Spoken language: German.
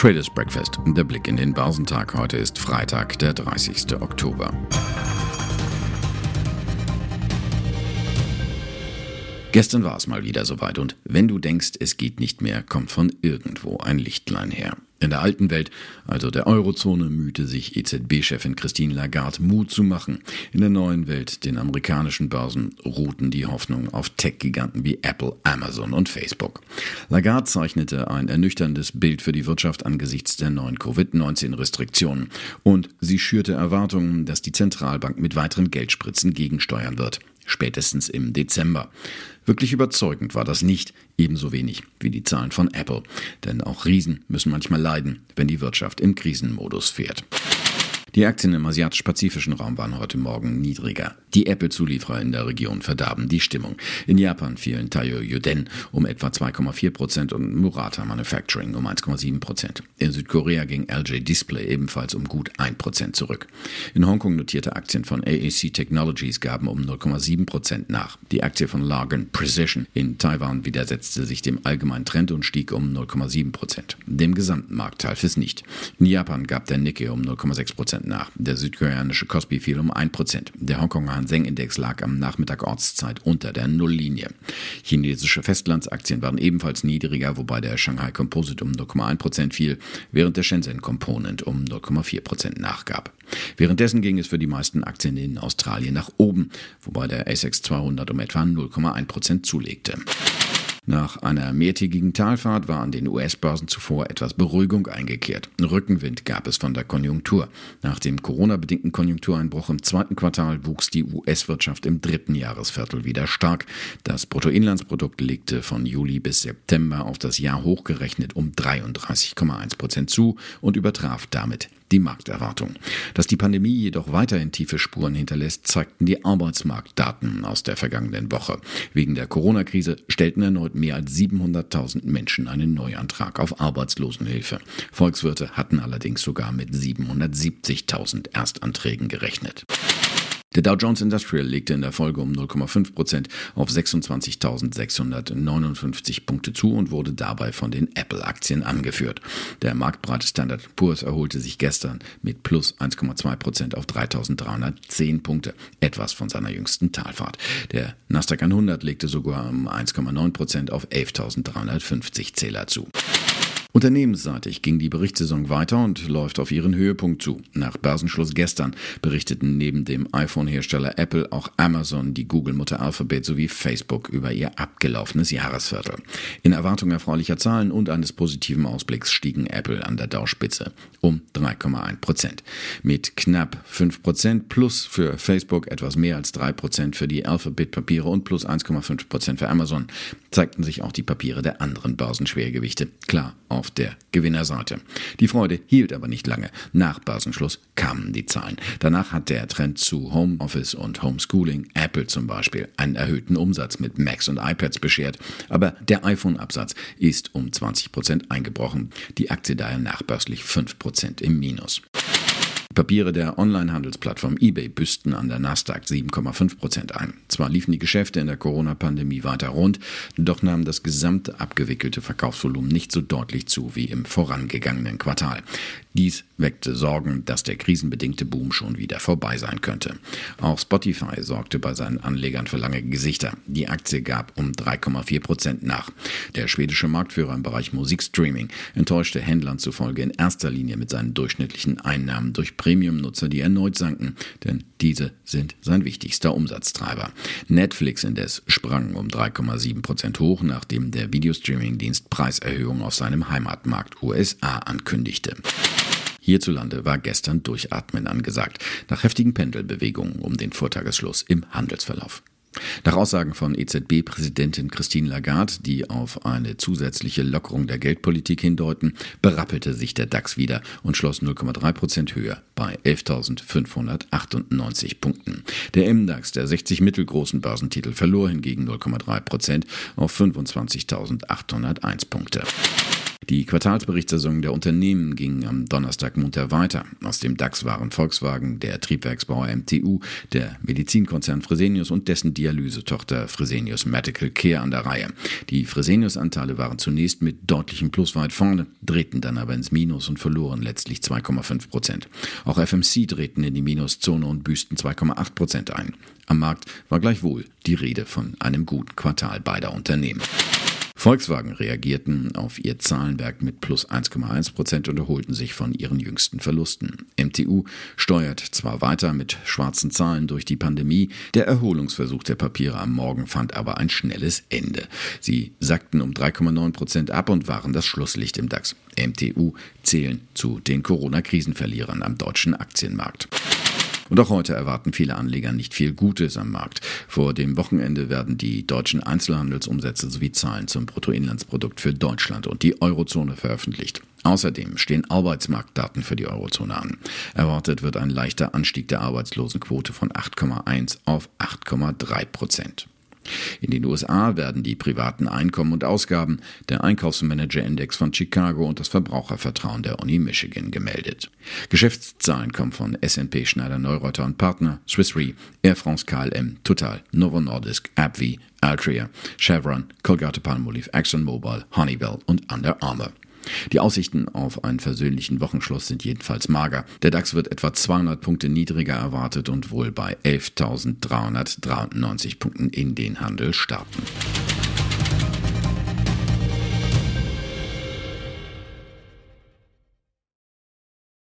Traders Breakfast. Der Blick in den Börsentag. Heute ist Freitag, der 30. Oktober. Gestern war es mal wieder soweit und wenn du denkst, es geht nicht mehr, kommt von irgendwo ein Lichtlein her. In der alten Welt, also der Eurozone, mühte sich EZB-Chefin Christine Lagarde Mut zu machen. In der neuen Welt, den amerikanischen Börsen, ruhten die Hoffnungen auf Tech-Giganten wie Apple, Amazon und Facebook. Lagarde zeichnete ein ernüchterndes Bild für die Wirtschaft angesichts der neuen Covid-19-Restriktionen und sie schürte Erwartungen, dass die Zentralbank mit weiteren Geldspritzen gegensteuern wird spätestens im Dezember. Wirklich überzeugend war das nicht, ebenso wenig wie die Zahlen von Apple. Denn auch Riesen müssen manchmal leiden, wenn die Wirtschaft im Krisenmodus fährt. Die Aktien im asiatisch-pazifischen Raum waren heute Morgen niedriger. Die Apple-Zulieferer in der Region verdarben die Stimmung. In Japan fielen Taiyo Yoden um etwa 2,4 Prozent und Murata Manufacturing um 1,7 Prozent. In Südkorea ging LG Display ebenfalls um gut 1 Prozent zurück. In Hongkong notierte Aktien von AAC Technologies gaben um 0,7 Prozent nach. Die Aktie von Largan Precision in Taiwan widersetzte sich dem allgemeinen Trend und stieg um 0,7 Prozent. Dem gesamten Markt half es nicht. In Japan gab der Nikkei um 0,6 Prozent nach. Der südkoreanische Kospi fiel um 1%. Der Hongkonger Hang-Seng-Index lag am Nachmittag Ortszeit unter der Nulllinie. Chinesische Festlandsaktien waren ebenfalls niedriger, wobei der Shanghai Composite um 0,1% fiel, während der Shenzhen Component um 0,4% nachgab. Währenddessen ging es für die meisten Aktien in Australien nach oben, wobei der ASX 200 um etwa 0,1% zulegte. Nach einer mehrtägigen Talfahrt war an den US-Börsen zuvor etwas Beruhigung eingekehrt. Rückenwind gab es von der Konjunktur. Nach dem Corona-bedingten Konjunktureinbruch im zweiten Quartal wuchs die US-Wirtschaft im dritten Jahresviertel wieder stark. Das Bruttoinlandsprodukt legte von Juli bis September auf das Jahr hochgerechnet um 33,1 Prozent zu und übertraf damit die Markterwartung. Dass die Pandemie jedoch weiterhin tiefe Spuren hinterlässt, zeigten die Arbeitsmarktdaten aus der vergangenen Woche. Wegen der Corona-Krise stellten erneut mehr als 700.000 Menschen einen Neuantrag auf Arbeitslosenhilfe. Volkswirte hatten allerdings sogar mit 770.000 Erstanträgen gerechnet. Der Dow Jones Industrial legte in der Folge um 0,5 Prozent auf 26.659 Punkte zu und wurde dabei von den Apple-Aktien angeführt. Der marktbreite Standard Poor's erholte sich gestern mit plus 1,2 Prozent auf 3.310 Punkte, etwas von seiner jüngsten Talfahrt. Der Nasdaq 100 legte sogar um 1,9 Prozent auf 11.350 Zähler zu. Unternehmensseitig ging die Berichtssaison weiter und läuft auf ihren Höhepunkt zu. Nach Börsenschluss gestern berichteten neben dem iPhone-Hersteller Apple auch Amazon, die Google-Mutter Alphabet sowie Facebook über ihr abgelaufenes Jahresviertel. In Erwartung erfreulicher Zahlen und eines positiven Ausblicks stiegen Apple an der Dow-Spitze um 3,1 Prozent. Mit knapp 5 Prozent plus für Facebook etwas mehr als 3 Prozent für die Alphabet-Papiere und plus 1,5 Prozent für Amazon zeigten sich auch die Papiere der anderen Börsenschwergewichte. Klar, auf der Gewinnerseite. Die Freude hielt aber nicht lange. Nach Börsenschluss kamen die Zahlen. Danach hat der Trend zu Homeoffice und Homeschooling, Apple zum Beispiel, einen erhöhten Umsatz mit Macs und iPads beschert. Aber der iPhone-Absatz ist um 20 Prozent eingebrochen. Die Aktie daher nachbörslich 5 Prozent im Minus. Papiere der Online-Handelsplattform eBay büßten an der Nasdaq 7,5 Prozent ein. Zwar liefen die Geschäfte in der Corona-Pandemie weiter rund, doch nahm das gesamte abgewickelte Verkaufsvolumen nicht so deutlich zu wie im vorangegangenen Quartal. Dies weckte Sorgen, dass der krisenbedingte Boom schon wieder vorbei sein könnte. Auch Spotify sorgte bei seinen Anlegern für lange Gesichter. Die Aktie gab um 3,4 Prozent nach. Der schwedische Marktführer im Bereich Musikstreaming enttäuschte Händlern zufolge in erster Linie mit seinen durchschnittlichen Einnahmen durch Premium-Nutzer, die erneut sanken, denn diese sind sein wichtigster Umsatztreiber. Netflix indes sprang um 3,7 Prozent hoch, nachdem der Videostreaming-Dienst Preiserhöhungen auf seinem Heimatmarkt USA ankündigte. Hierzulande war gestern Durchatmen angesagt, nach heftigen Pendelbewegungen um den Vortagesschluss im Handelsverlauf. Nach Aussagen von EZB-Präsidentin Christine Lagarde, die auf eine zusätzliche Lockerung der Geldpolitik hindeuten, berappelte sich der DAX wieder und schloss 0,3 Prozent höher bei 11.598 Punkten. Der MDAX der 60 mittelgroßen Börsentitel verlor hingegen 0,3 Prozent auf 25.801 Punkte. Die Quartalsberichtssaison der Unternehmen ging am Donnerstag munter weiter. Aus dem DAX waren Volkswagen, der Triebwerksbauer MTU, der Medizinkonzern Fresenius und dessen Dialysetochter Fresenius Medical Care an der Reihe. Die Fresenius-Anteile waren zunächst mit deutlichem Plus weit vorne, drehten dann aber ins Minus und verloren letztlich 2,5 Prozent. Auch FMC drehten in die Minuszone und büßten 2,8 Prozent ein. Am Markt war gleichwohl die Rede von einem guten Quartal beider Unternehmen. Volkswagen reagierten auf ihr Zahlenwerk mit plus 1,1 Prozent und erholten sich von ihren jüngsten Verlusten. MTU steuert zwar weiter mit schwarzen Zahlen durch die Pandemie, der Erholungsversuch der Papiere am Morgen fand aber ein schnelles Ende. Sie sackten um 3,9 Prozent ab und waren das Schlusslicht im DAX. MTU zählen zu den Corona-Krisenverlierern am deutschen Aktienmarkt. Und auch heute erwarten viele Anleger nicht viel Gutes am Markt. Vor dem Wochenende werden die deutschen Einzelhandelsumsätze sowie Zahlen zum Bruttoinlandsprodukt für Deutschland und die Eurozone veröffentlicht. Außerdem stehen Arbeitsmarktdaten für die Eurozone an. Erwartet wird ein leichter Anstieg der Arbeitslosenquote von 8,1 auf 8,3 Prozent. In den USA werden die privaten Einkommen und Ausgaben, der Einkaufsmanager-Index von Chicago und das Verbrauchervertrauen der Uni Michigan gemeldet. Geschäftszahlen kommen von S&P Schneider Neureuter und Partner, Swiss Re, Air France KLM, Total, Novo Nordisk, AbbVie, Altria, Chevron, Colgate Palmolive, ExxonMobil, Honeywell und Under Armour. Die Aussichten auf einen versöhnlichen Wochenschluss sind jedenfalls mager. Der DAX wird etwa 200 Punkte niedriger erwartet und wohl bei 11.393 Punkten in den Handel starten.